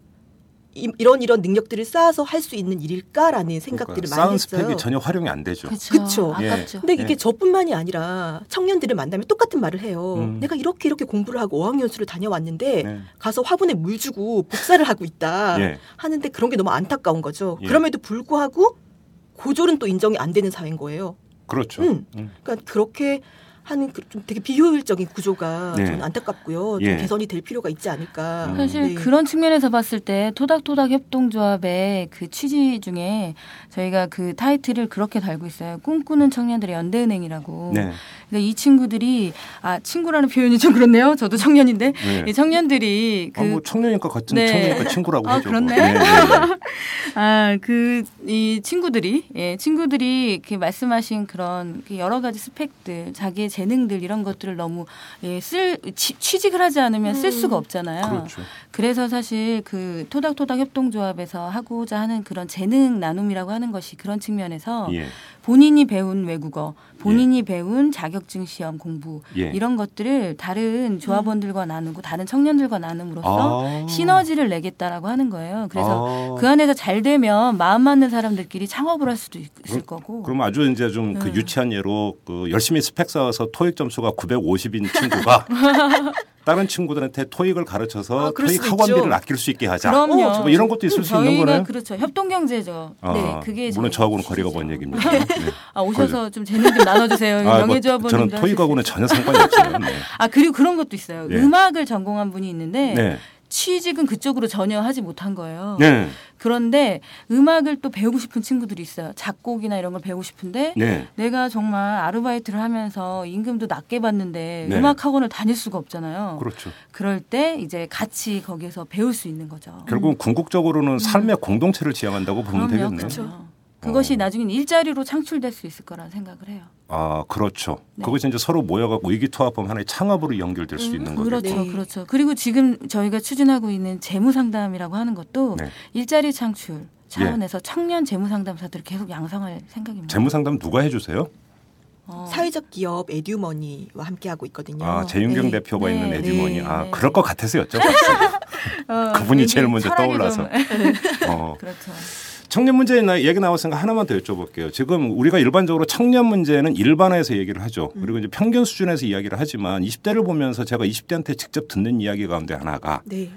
이, 이런 이런 능력들을 쌓아서 할 수 있는 일일까라는 생각들을 그러니까 많이 했어요. 스펙이 전혀 활용이 안 되죠. 그렇죠. 예. 아깝죠. 근데 이게 네. 저뿐만이 아니라 청년들을 만나면 똑같은 말을 해요. 음. 내가 이렇게 이렇게 공부를 하고 어학연수를 다녀왔는데 네. 가서 화분에 물 주고 복사를 하고 있다 예. 하는데 그런 게 너무 안타까운 거죠. 예. 그럼에도 불구하고 고졸은 또 인정이 안 되는 사회인 거예요. 그렇죠. 음. 음. 그러니까 그렇게 하는 그 좀 되게 비효율적인 구조가 네. 저는 안타깝고요. 좀 예. 개선이 될 필요가 있지 않을까. 음. 사실 네. 그런 측면에서 봤을 때 토닥토닥 협동조합의 그 취지 중에 저희가 그 타이틀을 그렇게 달고 있어요. 꿈꾸는 청년들의 연대은행이라고. 네. 근데 이 친구들이 아 친구라는 표현이 좀 그렇네요. 저도 청년인데 네. 이 청년들이 그 아, 뭐 청년이니까 같은 네. 청년이니까 친구라고 아, 하죠. 그렇네. 네, 네, 네. 아, 그, 이 친구들이, 예, 친구들이 이렇게 말씀하신 그런 그 여러 가지 스펙들, 자기의 재능들 이런 것들을 너무, 예, 쓸, 취, 취직을 하지 않으면 쓸 음. 수가 없잖아요. 그렇죠. 그래서 사실 그 토닥토닥 협동조합에서 하고자 하는 그런 재능 나눔이라고 하는 것이 그런 측면에서 예. 본인이 배운 외국어, 본인이 배운 자격증 시험 공부 예. 이런 것들을 다른 조합원들과 나누고 다른 청년들과 나눔으로써 아. 시너지를 내겠다라고 하는 거예요. 그래서 아. 그 안에서 잘 되면 마음 맞는 사람들끼리 창업을 할 수도 있, 을 거고. 그럼 아주 이제 좀그 음. 유치한 예로 그 열심히 스펙 쌓아서 토익 점수가 950인 친구가 다른 친구들한테 토익을 가르쳐서 아, 토익 학원비를. 아낄 수 있게 하자. 그럼요. 뭐 이런 것도 있을 수 있는 거네요. 그렇죠. 협동 경제죠. 아, 네, 그게 물론 저하고는 거리가. 먼 얘기입니다. 네. 아 오셔서 좀 재능 좀 나눠주세요. 아, 뭐 명예조합원님도 저는 토익하고는 전혀 상관이 없어요. 네. 아 그리고 그런 것도 있어요. 예. 음악을 전공한 분이 있는데 네. 취직은 그쪽으로 전혀 하지 못한 거예요. 네. 그런데 음악을 또 배우고 싶은 친구들이 있어요. 작곡이나 이런 걸 배우고 싶은데 네. 내가 정말 아르바이트를 하면서 임금도 낮게 받는데 네. 음악 학원을 다닐 수가 없잖아요. 그렇죠. 그럴 때 이제 같이 거기서 배울 수 있는 거죠. 결국은 궁극적으로는 삶의 공동체를 지향한다고 보면 음. 그럼요, 되겠네요. 그렇죠. 그것이 어. 나중엔 일자리로 창출될 수 있을 거라는 생각을 해요. 아, 그렇죠. 네. 그것이 이제 서로 모여갖고 의기투합하면 하나의 창업으로 연결될 수 있는 거죠. 그렇죠, 네. 그렇죠. 그리고 지금 저희가 추진하고 있는 재무 상담이라고 하는 것도 네. 예. 일자리 창출 차원에서 청년 재무 상담사들을 계속 양성할 생각입니다. 재무 상담 누가 해주세요? 어. 사회적 기업 에듀머니와 함께 하고 있거든요. 아, 재윤경 네. 대표가 네, 있는 네, 에듀머니. 아, 네. 그럴 것 같아서 여쭤봤어요. 어, 그분이 제일 먼저 떠올라서. 좀- 어. 그렇죠. 청년 문제 나- 얘기 나왔으니까 하나만 더 여쭤볼게요. 지금 우리가 일반적으로 청년 문제는 일반화해서 얘기를 하죠. 그리고 이제 평균 수준에서 이야기를 하지만 20대를 보면서 제가 20대한테 직접 듣는 이야기 가운데 하나가 네.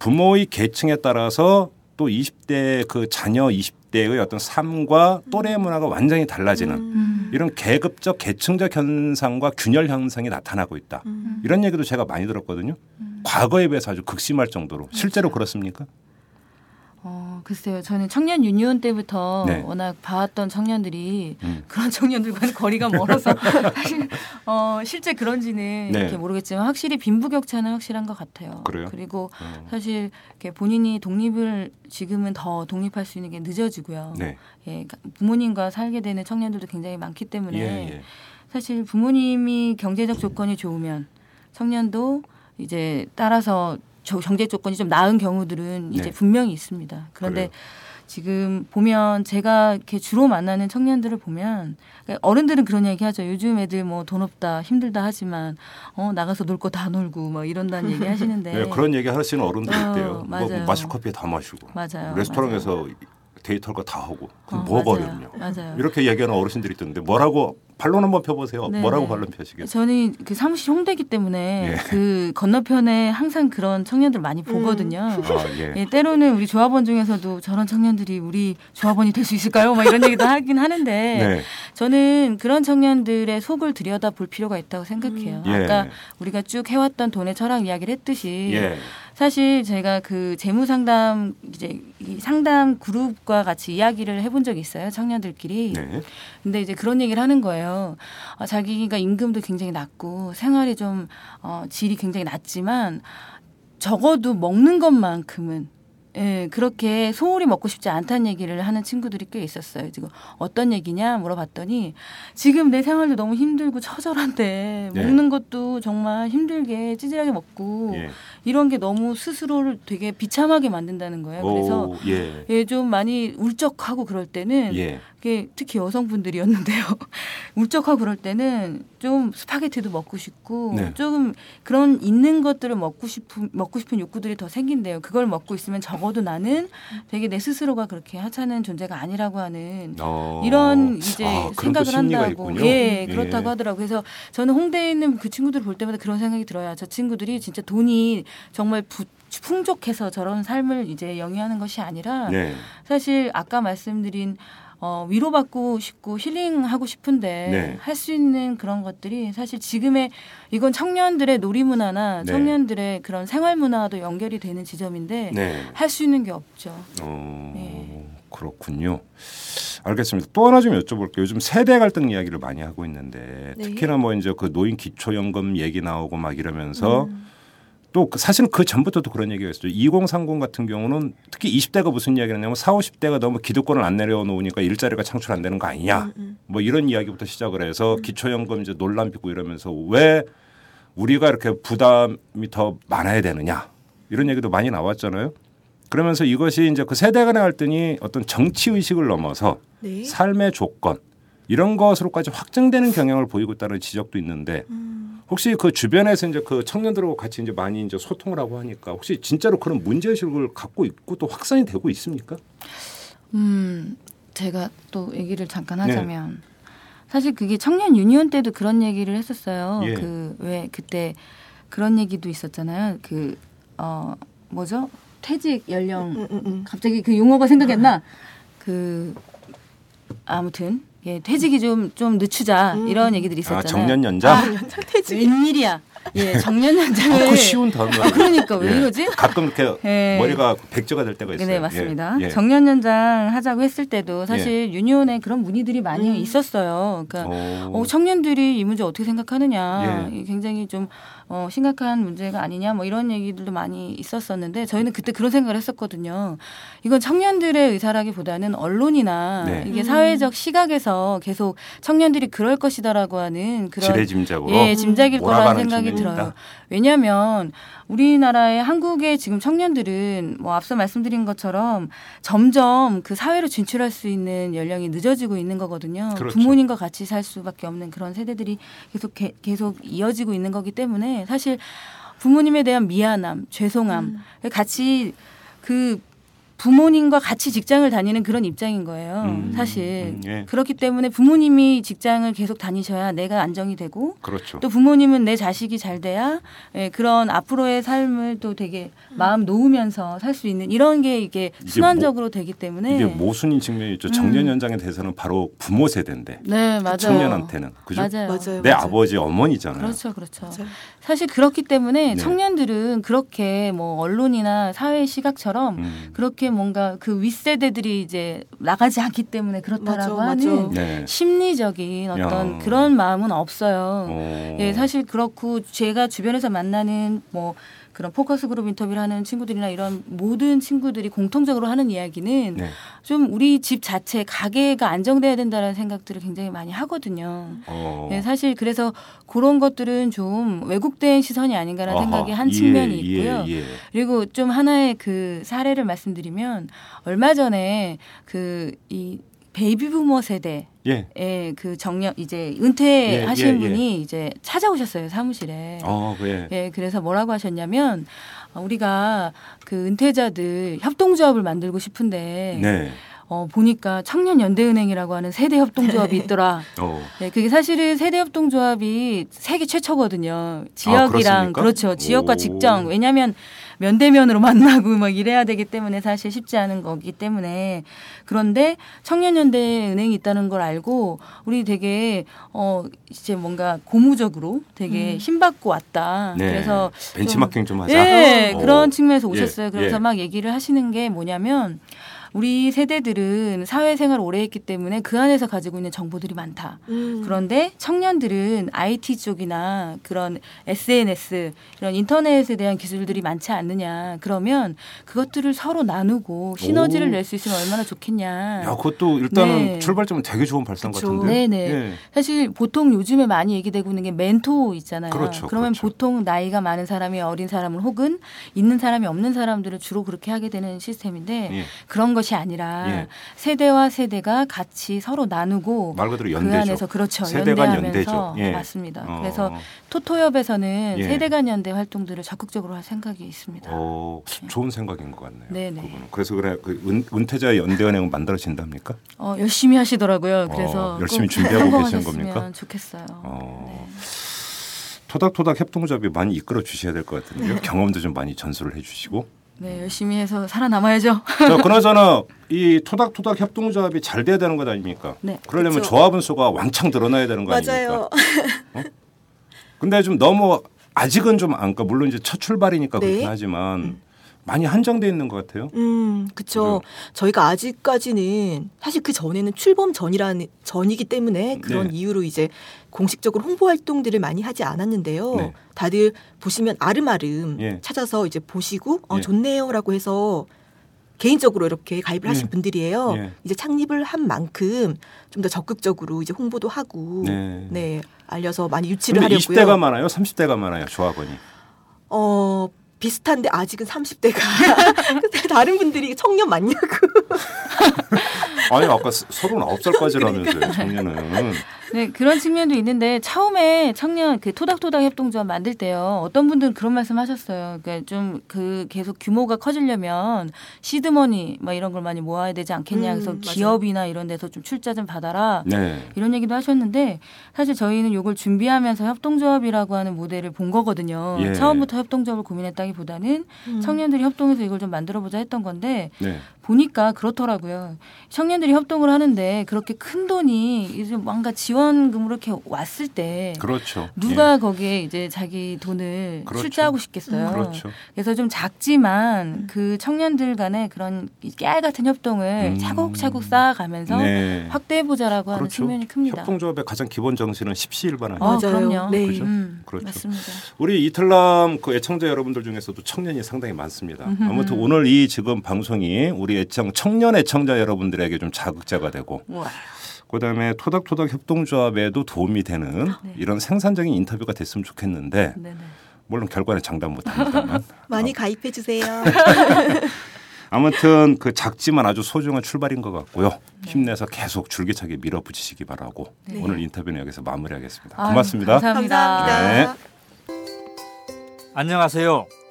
부모의 계층에 따라서 또 20대 그 자녀 20대의 어떤 삶과 또래 문화가 완전히 달라지는 음. 이런 계급적 계층적 현상과 균열 현상이 나타나고 있다. 음. 이런 얘기도 제가 많이 들었거든요. 과거에 비해서 아주 극심할 정도로 실제로 그렇습니까? 어, 글쎄요. 저는 청년 유니온 때부터 네. 워낙 봐왔던 청년들이 음. 그런 청년들과는 거리가 멀어서 사실 어, 실제 그런지는 네. 이렇게 모르겠지만 확실히 빈부격차는 확실한 것 같아요. 그래요? 리고 어. 사실 이렇게 본인이 독립을 지금은 더 독립할 수 있는 게 늦어지고요. 네. 예, 그러니까 부모님과 살게 되는 청년들도 굉장히 많기 때문에 예, 예. 사실 부모님이 경제적 조건이 좋으면 청년도 이제 따라서 저- 경제 조건이 좀 나은 경우들은 이제 네. 분명히 있습니다. 그런데 그래요? 지금 보면 제가 이렇게 주로 만나는 청년들을 보면 그러니까 어른들은 그런 얘기 하죠. 요즘 애들 뭐 돈 없다 힘들다 하지만 어 나가서 놀 거 다 놀고 뭐 이런다는 얘기 하시는데 네, 그런 얘기 하시는 어른들 어, 있대요. 뭐, 맞아요. 마실 커피 다 마시고 맞아요. 레스토랑에서 데이트할 거 다 하고 그럼 어, 뭐가 맞아요. 어렵냐. 맞아요. 이렇게 얘기하는 어르신들이 있던데 뭐라고 반론 한번 펴보세요. 네, 뭐라고 네. 반론 펴시겠어요? 저는 그 사무실 홍대기 때문에 예. 그 건너편에 항상 그런 청년들 많이 보거든요. 아, 예. 예, 때로는 우리 조합원 중에서도 저런 청년들이 우리 조합원이 될 수 있을까요? 막 이런 얘기도 하긴 하는데 네. 저는 그런 청년들의 속을 들여다 볼 필요가 있다고 생각해요. 예. 아까 우리가 쭉 해왔던 돈의 철학 이야기를 했듯이 예. 사실 제가 그 재무 상담 이제 이 상담 그룹과 같이 이야기를 해본 적이 있어요 청년들끼리. 네. 근데 이제 그런 얘기를 하는 거예요. 어, 자기가 임금도 굉장히 낮고 생활이 좀 어, 질이 굉장히 낮지만 적어도 먹는 것만큼은 예, 그렇게 소홀히 먹고 싶지 않다는 얘기를 하는 친구들이 꽤 있었어요. 지금 어떤 얘기냐 물어봤더니 지금 내 생활도 너무 힘들고 처절한데 네. 먹는 것도 정말 힘들게 찌질하게 먹고 예. 이런 게 너무 스스로를 되게 비참하게 만든다는 거예요. 그래서 오, 예. 예, 좀 많이 울적하고 그럴 때는 예. 특히 여성분들이었는데요. 울적하고 그럴 때는 좀 스파게티도 먹고 싶고 네. 조금 그런 있는 것들을 먹고 싶은 먹고 싶은 욕구들이 더 생긴대요. 그걸 먹고 있으면 적어도 나는 되게 내 스스로가 그렇게 하찮은 존재가 아니라고 하는 어. 이런 이제 아, 생각을 한다고 있군요. 예 그렇다고 하더라고요. 그래서 저는 홍대에 있는 그 친구들 볼 때마다 그런 생각이 들어요. 저 친구들이 진짜 돈이 정말 부, 풍족해서 저런 삶을 이제 영위하는 것이 아니라 네. 사실 아까 말씀드린 어, 위로받고 싶고 힐링하고 싶은데 네. 할수 있는 그런 것들이 사실 지금의 이건 청년들의 놀이 문화나 네. 청년들의 그런 생활 문화와도 연결이 되는 지점인데 네. 할수 있는 게 없죠. 어, 네. 그렇군요. 알겠습니다. 또 하나 좀 여쭤볼게요. 요즘 세대 갈등 이야기를 많이 하고 있는데 네. 특히나 뭐 이제 그 노인 기초연금 얘기 나오고 막 이러면서 음. 또 그- 사실은 그 전부터도 그런 얘기가 있어요. 2030 같은 경우는 특히 20대가 무슨 이야기를 하냐면 4, 50대가 너무 기득권을 안 내려놓으니까 일자리가 창출 안 되는 거 아니냐. 음, 뭐 이런 이야기부터 시작을 해서 기초연금 이제 논란 빚고 이러면서 왜 우리가 이렇게 부담이 더 많아야 되느냐 이런 얘기도 많이 나왔잖아요. 그러면서 이것이 이제 그 세대 간의 갈등이 어떤 정치 의식을 넘어서 네. 삶의 조건 이런 것으로까지 확증되는 경향을 보이고 있다는 지적도 있는데 음. 혹시 그 주변에서 이제 그 청년들하고 같이 이제 많이 이제 소통을 하고 하니까 혹시 진짜로 그런 문제 의식을 갖고 있고 또 확산이 되고 있습니까? 음, 제가 또 얘기를 잠깐 네. 하자면 사실 그게 청년 유니온 때도 그런 얘기를 했었어요. 예. 그왜 그때 그런 얘기도 있었잖아요. 그 어 뭐죠? 퇴직 연령 음, 음, 음. 갑자기 그 용어가 생각이 안 나. 그 아무튼 예, 퇴직이 좀 좀 늦추자 음. 이런 얘기들이 아 있었잖아요. 정년 연장 퇴직. 웬일이야. 예, 정년 연장을 아, 그 쉬운 단어. 아, 그러니까 왜 예. 이러지? 가끔 이렇게 예. 머리가 백조가 될 때가 있어요. 네, 맞습니다. 예, 예. 정년 연장 하자고 했을 때도 사실 유니온에 그런 문의들이 많이 음. 있었어요. 그러니까 오. 어, 청년들이 이 문제 어떻게 생각하느냐, 예. 이 굉장히 좀 어, 심각한 문제가 아니냐, 뭐 이런 얘기들도 많이 있었었는데 저희는 그때 그런 생각을 했었거든요. 이건 청년들의 의사라기보다는 언론이나 네. 이게 음. 사회적 시각에서 계속 청년들이 그럴 것이다라고 하는 그런 지레짐작으로 예, 짐작일 거라는 몰아가는 생각이 들어요. 왜냐하면 우리나라의 한국의 지금 청년들은 뭐 앞서 말씀드린 것처럼 점점 그 사회로 진출할 수 있는 연령이 늦어지고 있는 거거든요. 그렇죠. 부모님과 같이 살 수밖에 없는 그런 세대들이 계속 개- 계속 이어지고 있는 거기 때문에 사실 부모님에 대한 미안함, 죄송함 같이 그 부모님과 같이 직장을 다니는 그런 입장인 거예요. 음, 사실 음, 예. 그렇기 때문에 부모님이 직장을 계속 다니셔야 내가 안정이 되고 그렇죠. 또 부모님은 내 자식이 잘 돼야 예, 그런 앞으로의 삶을 또 되게 마음 놓으면서 살 수 있는 이런 게 이게 순환적으로 되기 때문에 이게 모순인 측면이 있죠. 정년 연장에 대해서는 바로 부모 세대인데 네 맞아요 청년한테는 그죠? 맞아요 맞아요. 내 맞아요. 아버지 어머니잖아요. 그렇죠 그렇죠 맞아요. 사실 그렇기 때문에 네. 청년들은 그렇게 뭐 언론이나 사회 시각처럼 음. 그렇게 뭔가 그 윗세대들이 이제 나가지 않기 때문에 그렇다라고 맞아, 하는 맞아. 네. 심리적인 어떤 야. 그런 마음은 없어요. 어. 예, 사실 그렇고 제가 주변에서 만나는 뭐 그런 focus group interview를 하는 친구들이나 이런 모든 친구들이 공통적으로 하는 이야기는 네. 좀 우리 집 자체 가계가 안정돼야 된다는 생각들을 굉장히 많이 하거든요. 어. 예, 사실 그래서 그런 것들은 좀 왜곡된 시선이 아닌가라는 아하, 생각이 한 예, 측면이 예, 있고요. 예. 그리고 좀 하나의 그 사례를 말씀드리면 얼마 전에 그이 베이비 부머 세대 예. 예, 그 정년 이제 은퇴하신 예, 예, 예. 분이 이제 찾아오셨어요 사무실에. 어, 그래. 예, 그래서 뭐라고 하셨냐면 어, 우리가 그 은퇴자들 협동조합을 만들고 싶은데 네. 어, 보니까 청년연대은행이라고 하는 세대 협동조합이 있더라. 어. 네, 그게 사실은 세대 협동조합이 세계 최초거든요. 지역이랑 아? 그렇죠. 지역과 오. 직정. 왜냐하면 면대면으로 만나고 막 이래야 되기 때문에 사실 쉽지 않은 거기 때문에 그런데 청년연대 은행이 있다는 걸 알고 우리 되게 어 이제 뭔가 고무적으로 되게 힘받고 왔다. 네. 그래서 벤치마킹 좀 하자. 예, 어. 그런 측면에서 예, 오셨어요. 그래서 예. 막 얘기를 하시는 게 뭐냐면 우리 세대들은 사회생활 오래 했기 때문에 그 안에서 가지고 있는 정보들이 많다. 음. 그런데 청년들은 IT 쪽이나 그런 SNS 이런 인터넷에 대한 기술들이 많지 않느냐. 그러면 그것들을 서로 나누고 시너지를 오. 낼수 있으면 얼마나 좋겠냐. 야, 그것도 일단은 네. 출발점은 되게 좋은 발상 그쵸. 같은데. 네네. 예. 사실 보통 요즘에 많이 얘기되고 있는 게 멘토 있잖아요. 그렇죠, 러면 그렇죠. 보통 나이가 많은 사람이 어린 사람을 혹은 있는 사람이 없는 사람들을 주로 그렇게 하게 되는 시스템인데 예. 그런 것이 아니라 예. 세대와 세대가 같이 서로 나누고 말 그대로 그 연대죠. 안에서 그렇죠. 세대 간 연대하면서 연대죠. 예. 맞습니다. 어. 그래서 토토협에서는 예. 세대 간 연대 활동들을 적극적으로 할 생각이 있습니다. 어, 좋은 생각인 것 같네요. 네네. 그거는. 그래서 그래 그 은, 은퇴자 연대은행은 만들어진답니까? 어, 열심히 하시더라고요. 그래서 어, 열심히 꼭 준비하고 계시는 겁니까? 좋겠어요. 어. 네. 토닥토닥 협동조합이 많이 이끌어 주셔야 될 것 같은데요. 경험도 좀 많이 전수를 해주시고. 네, 열심히 해서 살아남아야죠. 자, 그나저나 이 토닥토닥 협동조합이 잘 돼야 되는 것 아닙니까? 네. 그러려면 그쵸. 조합원 수가 왕창 늘어나야 되는 거 맞아요. 아닙니까? 근데 좀 너무 아직은 좀 안까 물론 이제 첫 출발이니까 네. 그렇긴 하지만 많이 한정돼 있는 것 같아요. 음, 그쵸. 저희가 아직까지는 사실 그 전에는 출범 전이라는 전이기 때문에 그런 네. 이유로 이제 공식적으로 홍보 활동들을 많이 하지 않았는데요. 네. 다들 보시면 아름아름 예. 찾아서 이제 보시고 어 예. 좋네요라고 해서 개인적으로 이렇게 가입을 하신 예. 분들이에요. 예. 이제 창립을 한 만큼 좀 더 적극적으로 이제 홍보도 하고 네. 네, 알려서 많이 유치를 하려고요. 20대가 많아요, 30대가 많아요, 조합원이. 어 비슷한데 아직은 30대가 다른 분들이 청년 맞냐고 아니 아까 39살까지라면서요, 작년은. 네, 그런 측면도 있는데 처음에 청년 그 토닥토닥 협동조합 만들 때요. 어떤 분들은 그런 말씀 하셨어요. 그러니까 좀 그 계속 규모가 커지려면 시드머니 막 이런 걸 많이 모아야 되지 않겠냐. 음, 그래서 맞아요. 기업이나 이런 데서 좀 출자 좀 받아라. 네. 이런 얘기도 하셨는데 사실 저희는 이걸 준비하면서 협동조합이라고 하는 모델을 본 거거든요. 예. 처음부터 협동조합을 고민했다 기보다는 청년들이 협동해서 이걸 좀 만들어 보자 했던 건데 네. 보니까 그렇더라고요. 청년 청년들이 협동을 하는데 그렇게 큰 돈이 이제 뭔가 지원금으로 이렇게 왔을 때 그렇죠. 누가 예. 거기에 이제 자기 돈을 그렇죠. 출자하고 싶겠어요. 그렇죠. 그래서 좀 작지만 그 청년들 간의 그런 이 깨알 같은 협동을 음. 차곡차곡 쌓아가면서 네. 확대해 보자라고 하는 그렇죠. 측면이 큽니다. 협동조합의 가장 기본 정신은 십시일반 아니에요. 어, 맞아요. 그럼요. 네. 그죠? 음, 그렇죠. 맞습니다. 우리 이탈남 그 애청자 여러분들 중에 서도 청년이 상당히 많습니다. 아무튼 오늘 이 지금 방송이 우리 애청 청년 애청자 여러분들에게 좀 자극제가 되고 우와. 그다음에 토닥토닥 협동조합에도 도움이 되는 네. 이런 생산적인 인터뷰가 됐으면 좋겠는데 네네. 물론 결과는 장담 못합니다만 많이 가입해 주세요. 아무튼 그 작지만 아주 소중한 출발인 것 같고요. 힘내서 계속 줄기차게 밀어붙이시기 바라고 네. 오늘 인터뷰는 여기서 마무리하겠습니다. 아유, 고맙습니다. 감사합니다. 감사합니다. 네. 안녕하세요.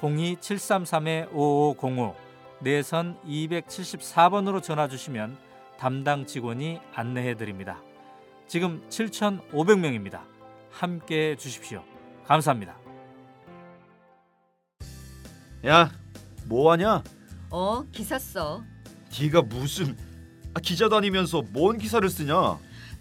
02-733-5505 내선 274번으로 전화 주시면 담당 직원이 안내해 드립니다. 지금 7,500명입니다. 함께 해 주십시오. 감사합니다. 야, 뭐 하냐? 어, 기사 써. 네가 무슨 아, 기자 다니면서 뭔 기사를 쓰냐?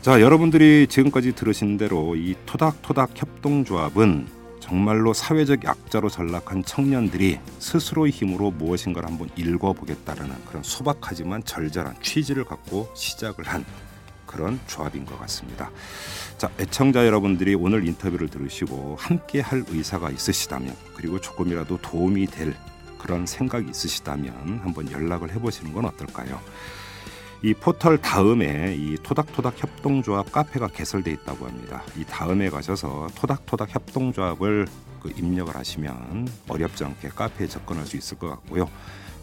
자, 여러분들이 지금까지 들으신 대로 이 토닥토닥 협동조합은 정말로 사회적 약자로 전락한 청년들이 스스로의 힘으로 무엇인가를 한번 읽어보겠다라는 그런 소박하지만 절절한 취지를 갖고 시작을 한 그런 조합인 것 같습니다. 자, 애청자 여러분들이 오늘 인터뷰를 들으시고 함께 할 의사가 있으시다면 그리고 조금이라도 도움이 될 그런 생각이 있으시다면 한번 연락을 해보시는 건 어떨까요? 이 포털 다음에 이 토닥토닥 협동조합 카페가 개설돼 있다고 합니다. 이 다음에 가셔서 토닥토닥 협동조합을 그 입력을 하시면 어렵지 않게 카페에 접근할 수 있을 것 같고요.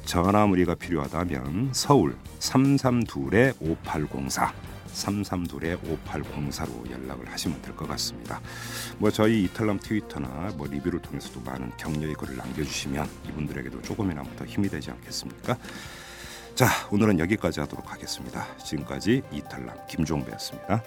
전화 문의가 필요하다면 서울 332에 5804 332에 5804로 연락을 하시면 될 것 같습니다. 뭐 저희 이탈남 트위터나 뭐 리뷰를 통해서도 많은 격려의 글을 남겨주시면 이분들에게도 조금이나마 더 힘이 되지 않겠습니까? 자 오늘은 여기까지 하도록 하겠습니다. 지금까지 이탈남 김종배였습니다.